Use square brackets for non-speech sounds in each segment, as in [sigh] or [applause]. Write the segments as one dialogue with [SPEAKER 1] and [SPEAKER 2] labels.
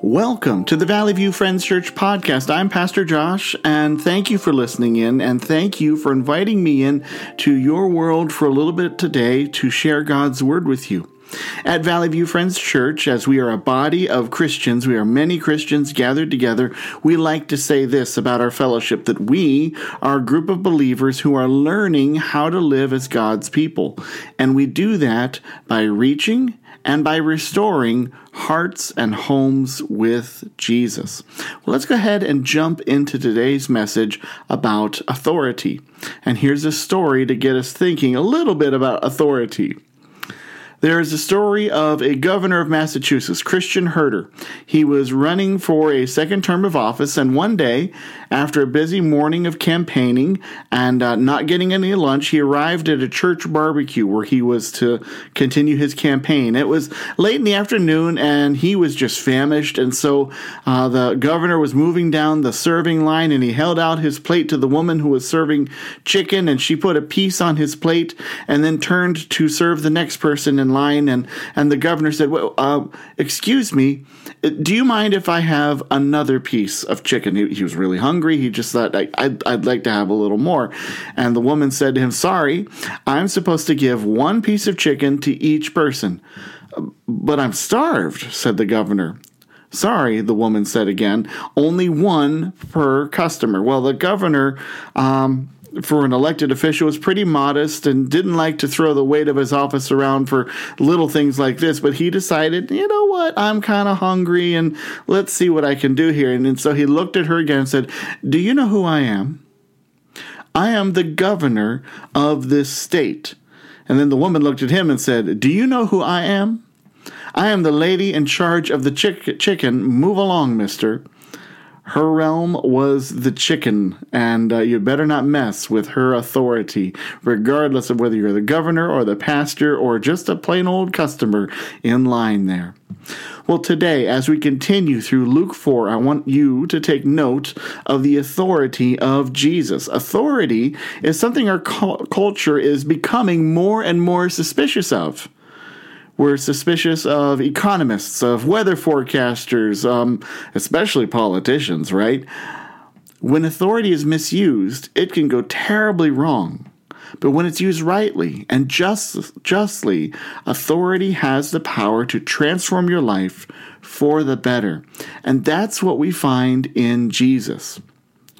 [SPEAKER 1] Welcome to the Valley View Friends Church podcast. I'm Pastor Josh, and thank you for listening in, and thank you for inviting me in to your world for a little bit today to share God's Word with you. At Valley View Friends Church, as we are a body of Christians, we are many Christians gathered together, we like to say this about our fellowship that we are a group of believers who are learning how to live as God's people. And we do that by reaching and by restoring hearts and homes with Jesus. Well, let's go ahead and jump into today's message about authority. And here's a story to get us thinking a little bit about authority. There is a story of a governor of Massachusetts, Christian Herter. He was running for a second term of office, and one day, after a busy morning of campaigning and uh, not getting any lunch, he arrived at a church barbecue where he was to continue his campaign. It was late in the afternoon, and he was just famished, and so uh, the governor was moving down the serving line, and he held out his plate to the woman who was serving chicken, and she put a piece on his plate, and then turned to serve the next person in line, and and the governor said, "Well, uh, excuse me, do you mind if I have another piece of chicken?" He, he was really hungry. He just thought, I, I'd, "I'd like to have a little more," and the woman said to him, "Sorry, I'm supposed to give one piece of chicken to each person." But I'm starved," said the governor. Sorry, the woman said again, only one per customer. Well, the governor um, for an elected official was pretty modest and didn't like to throw the weight of his office around for little things like this. But he decided, you know what, I'm kind of hungry and let's see what I can do here. And, and so he looked at her again and said, Do you know who I am? I am the governor of this state. And then the woman looked at him and said, Do you know who I am? I am the lady in charge of the chick- chicken. Move along, mister. Her realm was the chicken, and uh, you better not mess with her authority, regardless of whether you're the governor or the pastor or just a plain old customer in line there. Well, today, as we continue through Luke 4, I want you to take note of the authority of Jesus. Authority is something our cu- culture is becoming more and more suspicious of. We're suspicious of economists, of weather forecasters, um, especially politicians, right? When authority is misused, it can go terribly wrong. But when it's used rightly and just, justly, authority has the power to transform your life for the better. And that's what we find in Jesus.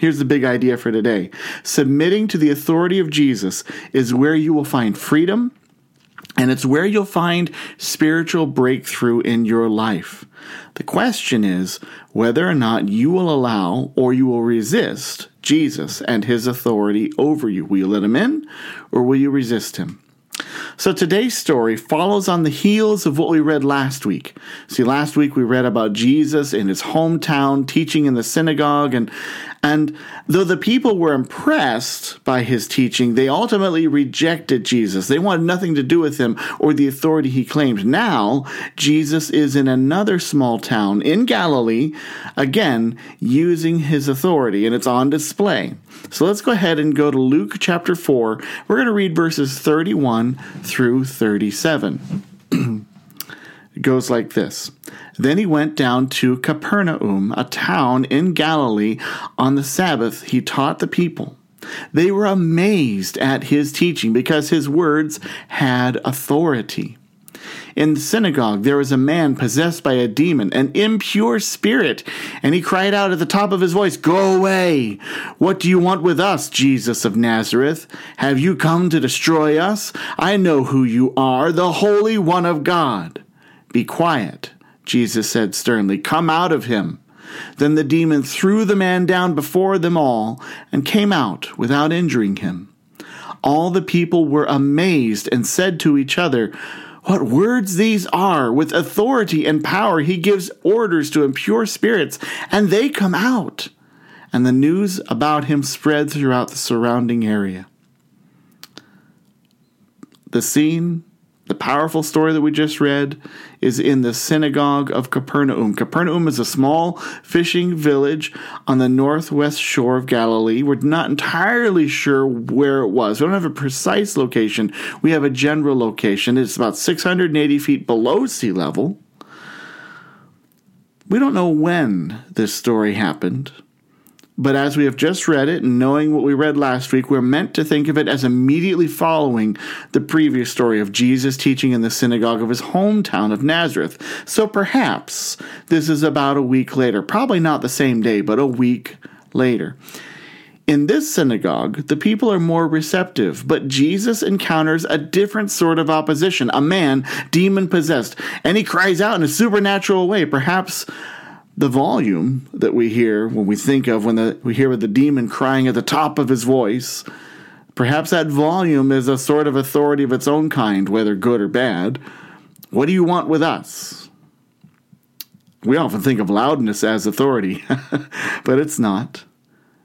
[SPEAKER 1] Here's the big idea for today submitting to the authority of Jesus is where you will find freedom and it's where you'll find spiritual breakthrough in your life. The question is whether or not you will allow or you will resist Jesus and his authority over you. Will you let him in or will you resist him? So today's story follows on the heels of what we read last week. See, last week we read about Jesus in his hometown teaching in the synagogue and and though the people were impressed by his teaching, they ultimately rejected Jesus. They wanted nothing to do with him or the authority he claimed. Now, Jesus is in another small town in Galilee, again, using his authority, and it's on display. So let's go ahead and go to Luke chapter 4. We're going to read verses 31 through 37. Goes like this Then he went down to Capernaum, a town in Galilee. On the Sabbath, he taught the people. They were amazed at his teaching because his words had authority. In the synagogue, there was a man possessed by a demon, an impure spirit, and he cried out at the top of his voice, Go away! What do you want with us, Jesus of Nazareth? Have you come to destroy us? I know who you are, the Holy One of God. Be quiet, Jesus said sternly. Come out of him. Then the demon threw the man down before them all and came out without injuring him. All the people were amazed and said to each other, what words these are! With authority and power, he gives orders to impure spirits, and they come out. And the news about him spread throughout the surrounding area. The scene the powerful story that we just read is in the synagogue of Capernaum. Capernaum is a small fishing village on the northwest shore of Galilee. We're not entirely sure where it was. We don't have a precise location. We have a general location. It's about 680 feet below sea level. We don't know when this story happened, but as we have just read it and knowing what we read last week, we're meant to think of it as immediately following the previous story of Jesus teaching in the synagogue of his hometown of Nazareth. So perhaps this is about a week later, probably not the same day, but a week later. In this synagogue, the people are more receptive, but Jesus encounters a different sort of opposition, a man demon possessed, and he cries out in a supernatural way, perhaps the volume that we hear when we think of when the, we hear the demon crying at the top of his voice, perhaps that volume is a sort of authority of its own kind, whether good or bad. What do you want with us? We often think of loudness as authority, [laughs] but it's not.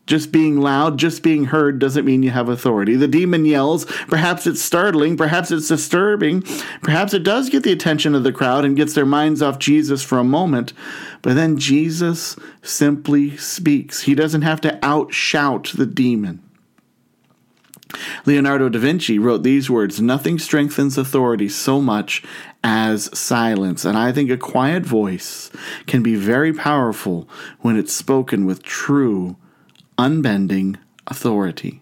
[SPEAKER 1] Just being loud, just being heard doesn't mean you have authority. The demon yells. Perhaps it's startling. Perhaps it's disturbing. Perhaps it does get the attention of the crowd and gets their minds off Jesus for a moment. But then Jesus simply speaks. He doesn't have to outshout the demon. Leonardo da Vinci wrote these words Nothing strengthens authority so much as silence. And I think a quiet voice can be very powerful when it's spoken with true unbending authority.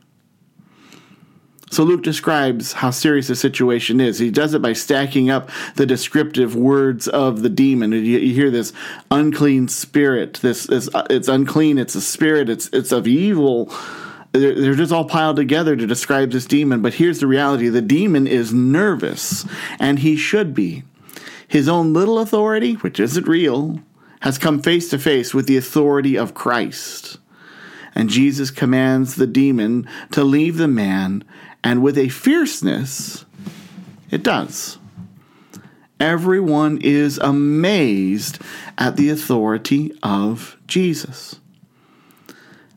[SPEAKER 1] So Luke describes how serious the situation is. He does it by stacking up the descriptive words of the demon. You, hear this unclean spirit. This is uh, it's unclean. It's a spirit. It's it's of evil. They're just all piled together to describe this demon. But here's the reality: the demon is nervous, and he should be. His own little authority, which isn't real, has come face to face with the authority of Christ and Jesus commands the demon to leave the man, and with a fierceness, it does. Everyone is amazed at the authority of Jesus.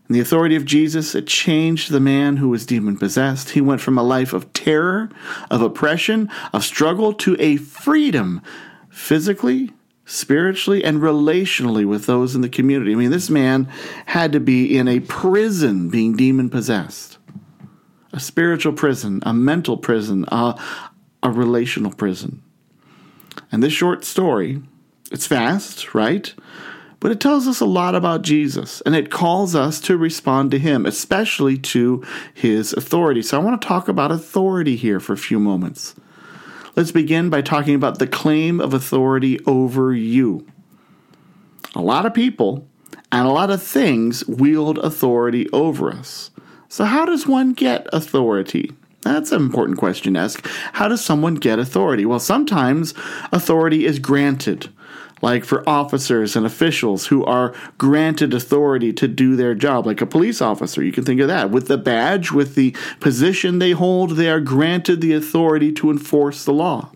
[SPEAKER 1] And the authority of Jesus, it changed the man who was demon possessed. He went from a life of terror, of oppression, of struggle to a freedom physically, spiritually and relationally with those in the community. I mean, this man had to be in a prison being demon possessed a spiritual prison, a mental prison, a, a relational prison. And this short story, it's fast, right? But it tells us a lot about Jesus and it calls us to respond to him, especially to his authority. So I want to talk about authority here for a few moments. Let's begin by talking about the claim of authority over you. A lot of people and a lot of things wield authority over us. So, how does one get authority? That's an important question to ask. How does someone get authority? Well, sometimes authority is granted like for officers and officials who are granted authority to do their job, like a police officer. You can think of that. With the badge, with the position they hold, they are granted the authority to enforce the law.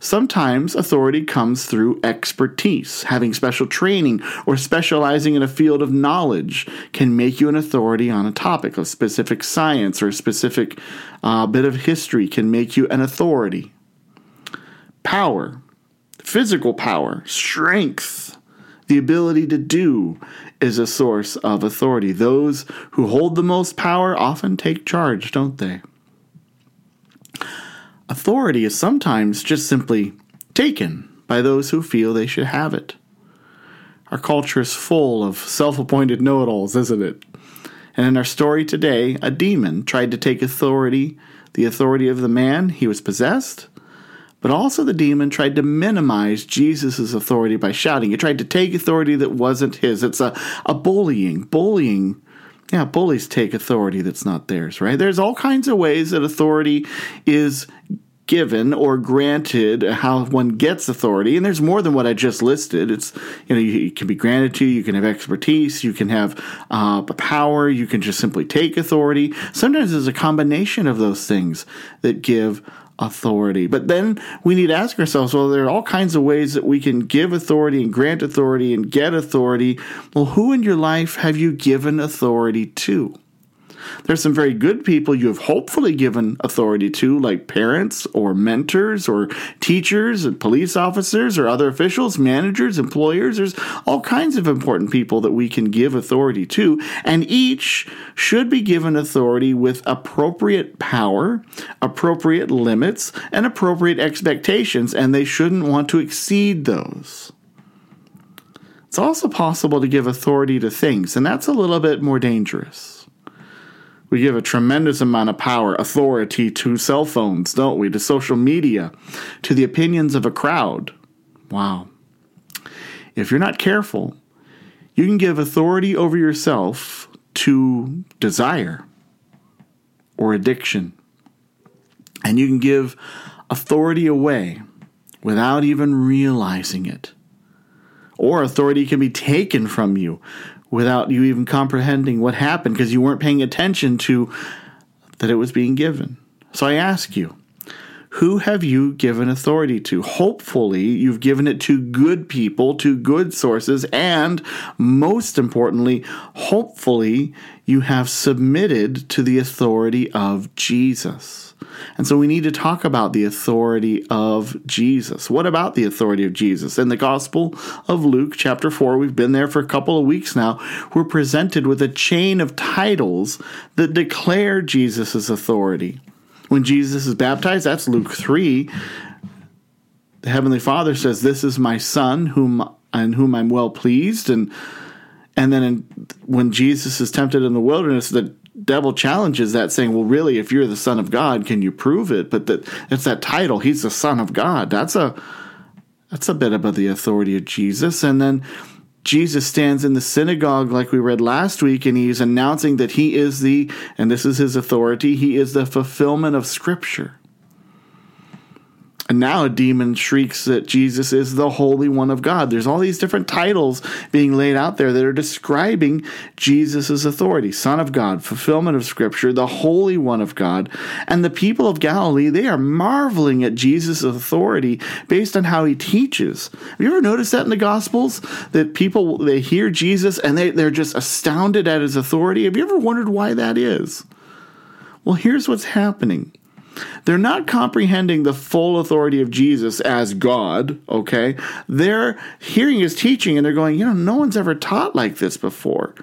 [SPEAKER 1] Sometimes authority comes through expertise. Having special training or specializing in a field of knowledge can make you an authority on a topic. A specific science or a specific uh, bit of history can make you an authority. Power physical power, strength, the ability to do is a source of authority. Those who hold the most power often take charge, don't they? Authority is sometimes just simply taken by those who feel they should have it. Our culture is full of self appointed know it alls, isn't it? And in our story today, a demon tried to take authority, the authority of the man he was possessed, but also, the demon tried to minimize Jesus' authority by shouting. He tried to take authority that wasn't his. It's a, a bullying. Bullying yeah, bullies take authority that's not theirs, right? There's all kinds of ways that authority is given or granted how one gets authority and there's more than what i just listed it's you know you, can be granted to you can have expertise you can have uh, power you can just simply take authority sometimes there's a combination of those things that give authority. But then we need to ask ourselves well, there are all kinds of ways that we can give authority and grant authority and get authority. Well, who in your life have you given authority to? There's some very good people you have hopefully given authority to, like parents or mentors or teachers and police officers or other officials, managers, employers. There's all kinds of important people that we can give authority to, and each should be given authority with appropriate power, appropriate limits, and appropriate expectations, and they shouldn't want to exceed those. It's also possible to give authority to things, and that's a little bit more dangerous. We give a tremendous amount of power, authority to cell phones, don't we? To social media, to the opinions of a crowd. Wow. If you're not careful, you can give authority over yourself to desire or addiction. And you can give authority away without even realizing it. Or authority can be taken from you without you even comprehending what happened because you weren't paying attention to that it was being given. So I ask you, who have you given authority to? Hopefully, you've given it to good people, to good sources, and most importantly, hopefully, you have submitted to the authority of Jesus. And so we need to talk about the authority of Jesus. What about the authority of Jesus? In the Gospel of Luke, chapter 4, we've been there for a couple of weeks now. We're presented with a chain of titles that declare Jesus' authority. When Jesus is baptized, that's Luke 3. The Heavenly Father says, This is my Son, whom in whom I'm well pleased. And and then in, when Jesus is tempted in the wilderness, the devil challenges that, saying, Well, really, if you're the Son of God, can you prove it? But that it's that title, He's the Son of God. That's a that's a bit about the authority of Jesus. And then Jesus stands in the synagogue, like we read last week, and he's announcing that he is the, and this is his authority, he is the fulfillment of Scripture. And now a demon shrieks that Jesus is the Holy One of God. There's all these different titles being laid out there that are describing Jesus' authority Son of God, fulfillment of Scripture, the Holy One of God. And the people of Galilee, they are marveling at Jesus' authority based on how he teaches. Have you ever noticed that in the Gospels? That people, they hear Jesus and they, they're just astounded at his authority? Have you ever wondered why that is? Well, here's what's happening they're not comprehending the full authority of Jesus as God, okay? They're hearing his teaching and they're going, you know, no one's ever taught like this before.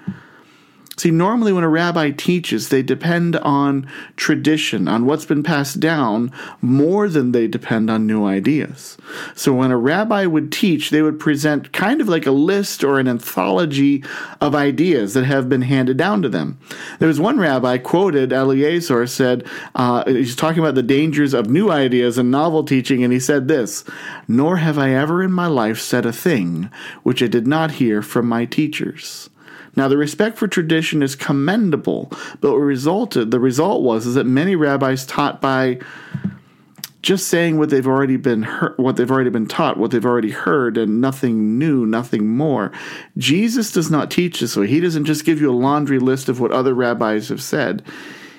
[SPEAKER 1] See, normally when a rabbi teaches, they depend on tradition, on what's been passed down, more than they depend on new ideas. So when a rabbi would teach, they would present kind of like a list or an anthology of ideas that have been handed down to them. There was one rabbi quoted, Eliezer said, uh, he's talking about the dangers of new ideas and novel teaching, and he said this Nor have I ever in my life said a thing which I did not hear from my teachers. Now, the respect for tradition is commendable, but resulted, the result was is that many rabbis taught by just saying what they've already been heard, what they've already been taught, what they've already heard, and nothing new, nothing more. Jesus does not teach this way. He doesn't just give you a laundry list of what other rabbis have said.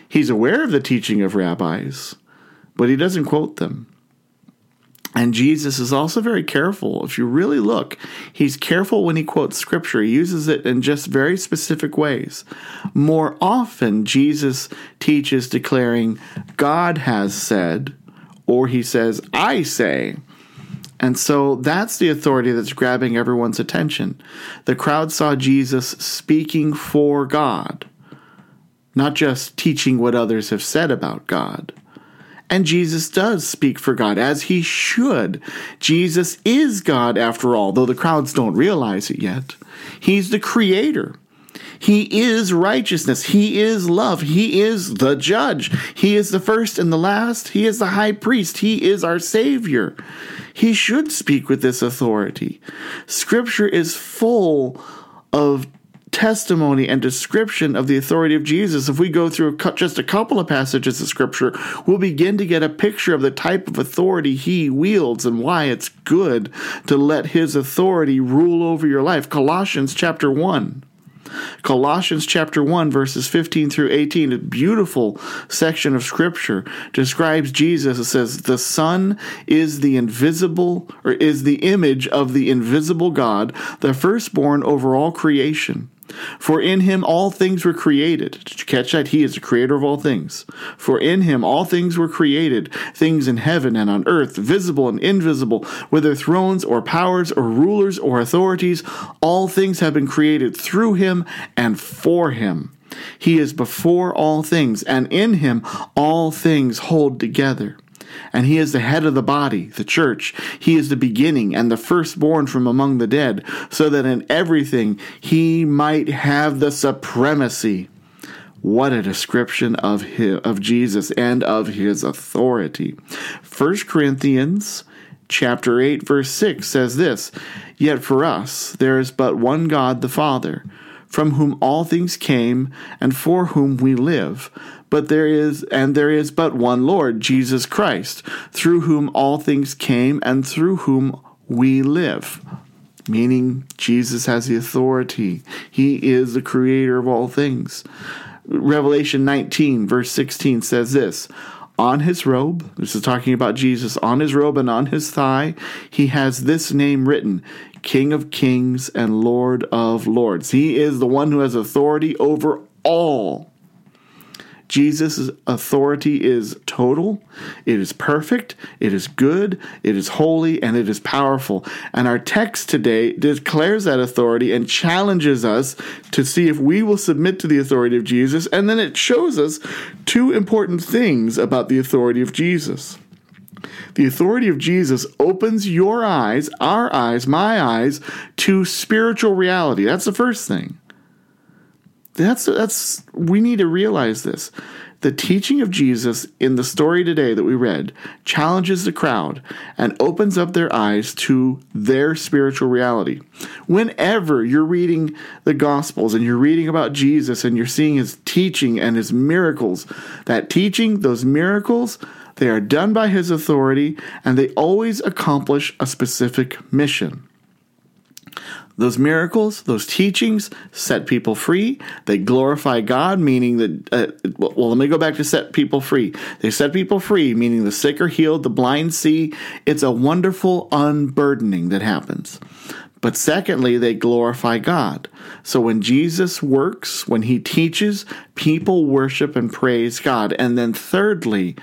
[SPEAKER 1] He's aware of the teaching of rabbis, but he doesn't quote them. And Jesus is also very careful. If you really look, he's careful when he quotes scripture. He uses it in just very specific ways. More often, Jesus teaches declaring, God has said, or he says, I say. And so that's the authority that's grabbing everyone's attention. The crowd saw Jesus speaking for God, not just teaching what others have said about God. And Jesus does speak for God, as he should. Jesus is God, after all, though the crowds don't realize it yet. He's the creator. He is righteousness. He is love. He is the judge. He is the first and the last. He is the high priest. He is our Savior. He should speak with this authority. Scripture is full of testimony and description of the authority of Jesus, if we go through just a couple of passages of Scripture, we'll begin to get a picture of the type of authority he wields and why it's good to let his authority rule over your life. Colossians chapter 1. Colossians chapter 1 verses 15 through 18, a beautiful section of scripture describes Jesus. It says, "The Son is the invisible or is the image of the invisible God, the firstborn over all creation." For in him all things were created. Did you catch that? He is the creator of all things. For in him all things were created, things in heaven and on earth, visible and invisible, whether thrones or powers or rulers or authorities, all things have been created through him and for him. He is before all things, and in him all things hold together. And he is the head of the body, the church. He is the beginning and the firstborn from among the dead, so that in everything he might have the supremacy. What a description of his, of Jesus and of his authority. 1 Corinthians chapter 8 verse 6 says this, Yet for us there is but one God the Father, from whom all things came and for whom we live but there is and there is but one Lord, Jesus Christ, through whom all things came and through whom we live. Meaning Jesus has the authority. He is the creator of all things. Revelation 19 verse 16 says this, on his robe, this is talking about Jesus, on his robe and on his thigh, he has this name written King of Kings and Lord of Lords. He is the one who has authority over all Jesus' authority is total, it is perfect, it is good, it is holy, and it is powerful. And our text today declares that authority and challenges us to see if we will submit to the authority of Jesus. And then it shows us two important things about the authority of Jesus. The authority of Jesus opens your eyes, our eyes, my eyes, to spiritual reality. That's the first thing. That's that's we need to realize this. The teaching of Jesus in the story today that we read challenges the crowd and opens up their eyes to their spiritual reality. Whenever you're reading the Gospels and you're reading about Jesus and you're seeing his teaching and his miracles, that teaching, those miracles, they are done by his authority and they always accomplish a specific mission. Those miracles, those teachings set people free. They glorify God, meaning that, uh, well, let me go back to set people free. They set people free, meaning the sick are healed, the blind see. It's a wonderful unburdening that happens. But secondly, they glorify God. So when Jesus works, when he teaches, people worship and praise God. And then thirdly,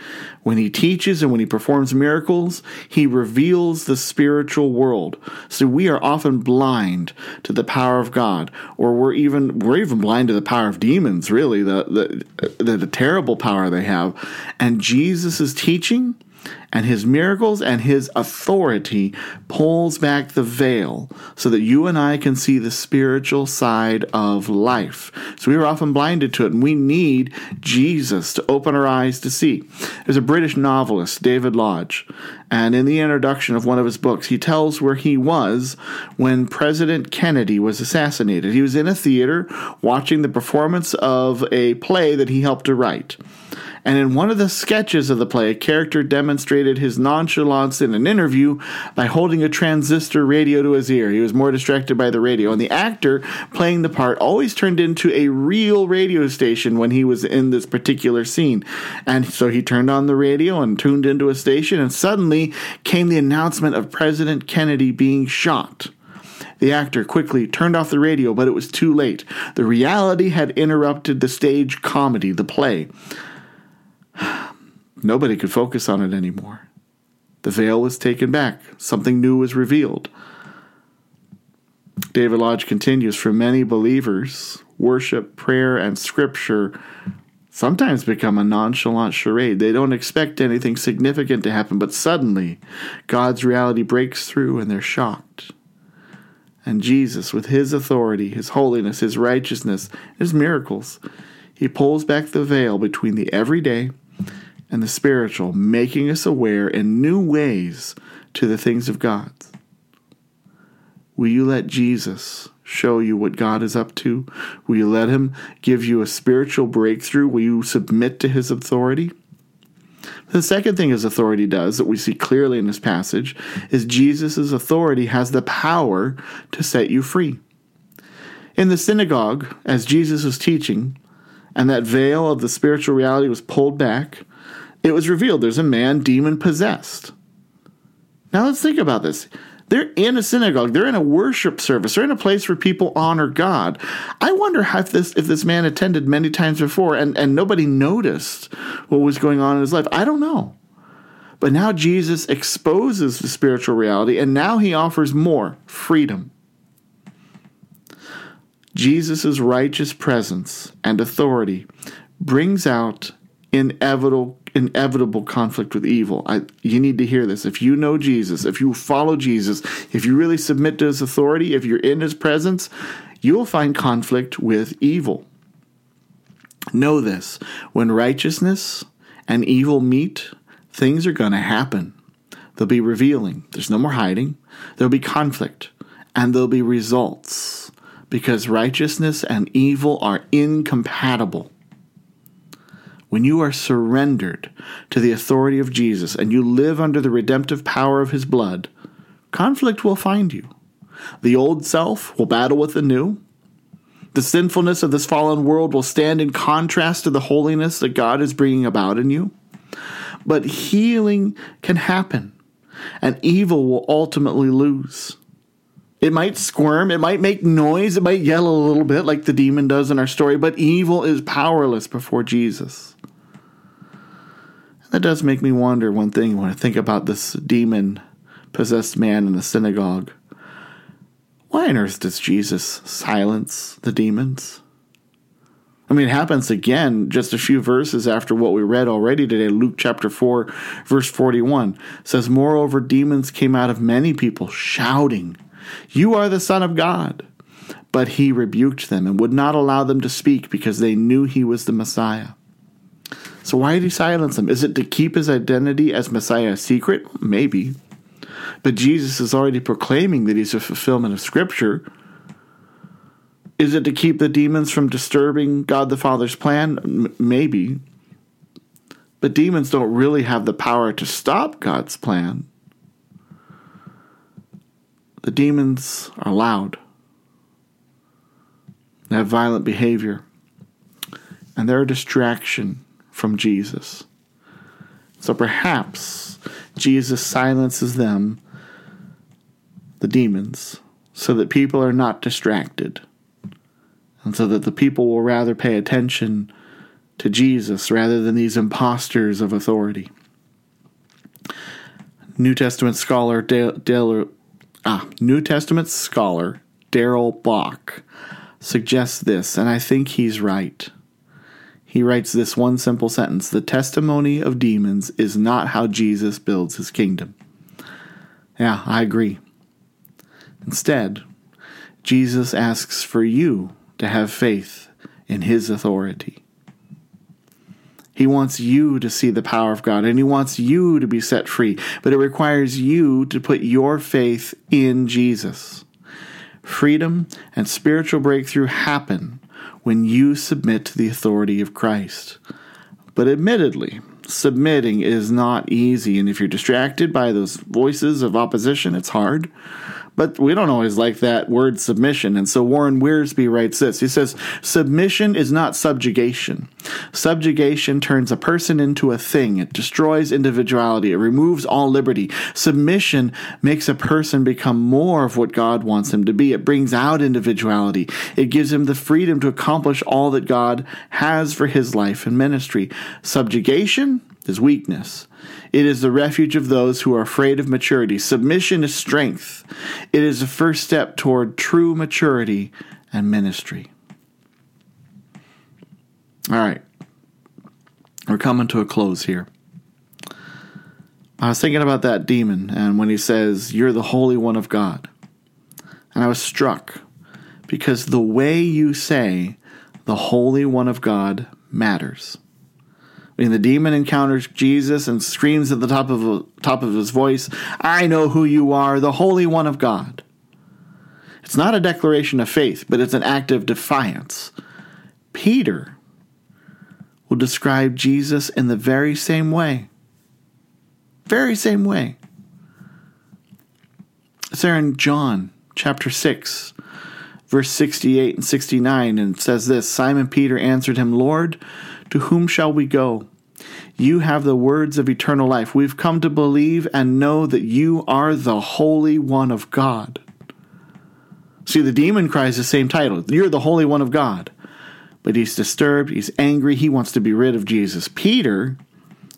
[SPEAKER 1] when he teaches and when he performs miracles, he reveals the spiritual world. So we are often blind to the power of God, or we're even we're even blind to the power of demons, really, the the, the, the terrible power they have. And Jesus' is teaching and his miracles and his authority pulls back the veil so that you and I can see the spiritual side of life. So we are often blinded to it, and we need Jesus to open our eyes to see. There's a British novelist, David Lodge, and in the introduction of one of his books, he tells where he was when President Kennedy was assassinated. He was in a theater watching the performance of a play that he helped to write. And in one of the sketches of the play, a character demonstrated his nonchalance in an interview by holding a transistor radio to his ear. He was more distracted by the radio. And the actor playing the part always turned into a real radio station when he was in this particular scene. And so he turned on the radio and tuned into a station, and suddenly came the announcement of President Kennedy being shot. The actor quickly turned off the radio, but it was too late. The reality had interrupted the stage comedy, the play. Nobody could focus on it anymore. The veil was taken back, something new was revealed. David Lodge continues For many believers, worship, prayer, and scripture sometimes become a nonchalant charade. They don't expect anything significant to happen, but suddenly God's reality breaks through and they're shocked. And Jesus, with his authority, his holiness, his righteousness, his miracles, he pulls back the veil between the everyday and the spiritual, making us aware in new ways to the things of God. Will you let Jesus show you what God is up to? Will you let Him give you a spiritual breakthrough? Will you submit to His authority? The second thing His authority does that we see clearly in this passage is Jesus' authority has the power to set you free. In the synagogue, as Jesus was teaching, and that veil of the spiritual reality was pulled back, it was revealed there's a man demon possessed. Now let's think about this. They're in a synagogue. They're in a worship service. They're in a place where people honor God. I wonder if this if this man attended many times before and, and nobody noticed what was going on in his life. I don't know. But now Jesus exposes the spiritual reality, and now he offers more freedom. Jesus' righteous presence and authority brings out inevitable inevitable conflict with evil. I, you need to hear this. If you know Jesus, if you follow Jesus, if you really submit to his authority, if you're in his presence, you will find conflict with evil. Know this when righteousness and evil meet, things are going to happen. They'll be revealing. There's no more hiding. There'll be conflict and there'll be results because righteousness and evil are incompatible. When you are surrendered to the authority of Jesus and you live under the redemptive power of his blood, conflict will find you. The old self will battle with the new. The sinfulness of this fallen world will stand in contrast to the holiness that God is bringing about in you. But healing can happen, and evil will ultimately lose. It might squirm, it might make noise, it might yell a little bit like the demon does in our story, but evil is powerless before Jesus. That does make me wonder one thing when I think about this demon possessed man in the synagogue. Why on earth does Jesus silence the demons? I mean, it happens again just a few verses after what we read already today. Luke chapter 4, verse 41 says, Moreover, demons came out of many people, shouting, You are the Son of God. But he rebuked them and would not allow them to speak because they knew he was the Messiah. So why did he silence them? Is it to keep his identity as Messiah a secret? Maybe. But Jesus is already proclaiming that he's a fulfillment of Scripture. Is it to keep the demons from disturbing God the Father's plan? M- maybe. But demons don't really have the power to stop God's plan. The demons are loud, they have violent behavior, and they're a distraction from Jesus. So perhaps Jesus silences them, the demons, so that people are not distracted, and so that the people will rather pay attention to Jesus rather than these imposters of authority. New Testament scholar Dale, ah, New Testament scholar Darrell Bock suggests this, and I think he's right he writes this one simple sentence The testimony of demons is not how Jesus builds his kingdom. Yeah, I agree. Instead, Jesus asks for you to have faith in his authority. He wants you to see the power of God and he wants you to be set free, but it requires you to put your faith in Jesus. Freedom and spiritual breakthrough happen when you submit to the authority of Christ. But admittedly, submitting is not easy, and if you're distracted by those voices of opposition, it's hard. But we don't always like that word submission. And so Warren Wiersbe writes this. He says, Submission is not subjugation. Subjugation turns a person into a thing. It destroys individuality. It removes all liberty. Submission makes a person become more of what God wants him to be. It brings out individuality. It gives him the freedom to accomplish all that God has for his life and ministry. Subjugation is weakness. It is the refuge of those who are afraid of maturity. Submission is strength. It is the first step toward true maturity and ministry. All right. We're coming to a close here. I was thinking about that demon and when he says, You're the Holy One of God. And I was struck because the way you say the Holy One of God matters. When the demon encounters Jesus and screams at the top of top of his voice, "I know who you are, the Holy One of God." It's not a declaration of faith, but it's an act of defiance. Peter will describe Jesus in the very same way. Very same way. It's there in John chapter 6, verse 68 and 69, and says this Simon Peter answered him, Lord, to whom shall we go? You have the words of eternal life. We've come to believe and know that you are the Holy One of God. See, the demon cries the same title You're the Holy One of God. But he's disturbed, he's angry, he wants to be rid of Jesus. Peter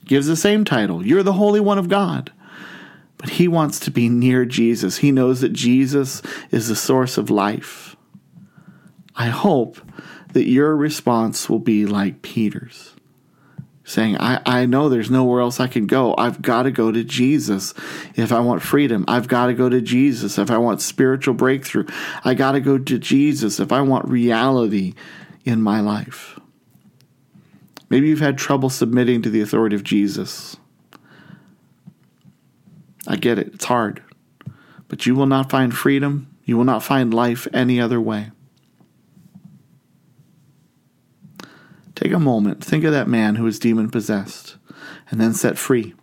[SPEAKER 1] gives the same title You're the Holy One of God. But he wants to be near Jesus. He knows that Jesus is the source of life. I hope that your response will be like Peter's saying, I, I know there's nowhere else I can go. I've got to go to Jesus if I want freedom. I've got to go to Jesus if I want spiritual breakthrough. I got to go to Jesus if I want reality in my life. Maybe you've had trouble submitting to the authority of Jesus. I get it, it's hard. But you will not find freedom, you will not find life any other way. Take a moment, think of that man who was demon possessed and then set free.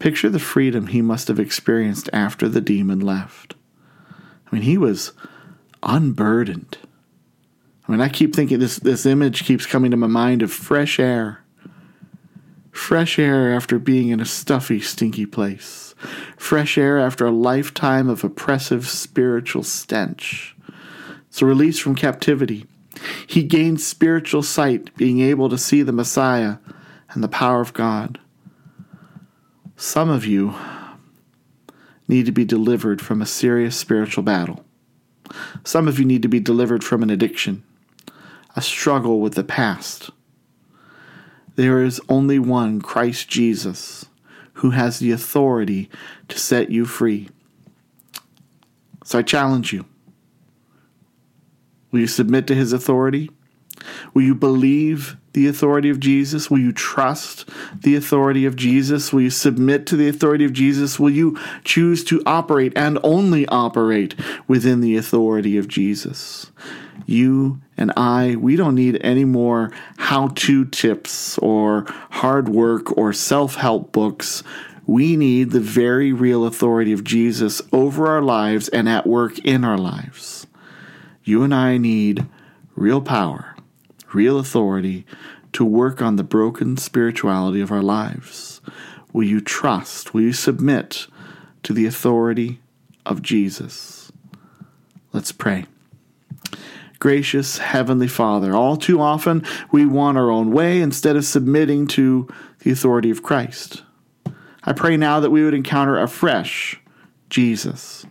[SPEAKER 1] Picture the freedom he must have experienced after the demon left. I mean, he was unburdened. I mean, I keep thinking this, this image keeps coming to my mind of fresh air. Fresh air after being in a stuffy, stinky place. Fresh air after a lifetime of oppressive spiritual stench. It's a release from captivity he gained spiritual sight, being able to see the Messiah and the power of God. Some of you need to be delivered from a serious spiritual battle. Some of you need to be delivered from an addiction, a struggle with the past. There is only one, Christ Jesus, who has the authority to set you free. So I challenge you Will you submit to his authority? Will you believe the authority of Jesus? Will you trust the authority of Jesus? Will you submit to the authority of Jesus? Will you choose to operate and only operate within the authority of Jesus? You and I, we don't need any more how to tips or hard work or self help books. We need the very real authority of Jesus over our lives and at work in our lives. You and I need real power, real authority to work on the broken spirituality of our lives. Will you trust? Will you submit to the authority of Jesus? Let's pray. Gracious Heavenly Father, all too often we want our own way instead of submitting to the authority of Christ. I pray now that we would encounter afresh Jesus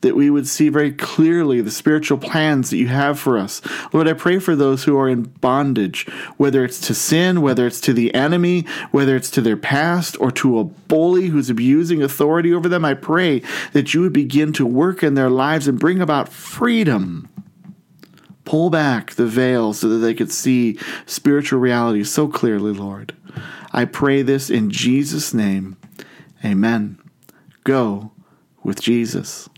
[SPEAKER 1] that we would see very clearly the spiritual plans that you have for us. Lord, I pray for those who are in bondage, whether it's to sin, whether it's to the enemy, whether it's to their past, or to a bully who's abusing authority over them. I pray that you would begin to work in their lives and bring about freedom. Pull back the veil so that they could see spiritual reality so clearly, Lord. I pray this in Jesus' name. Amen. Go with Jesus.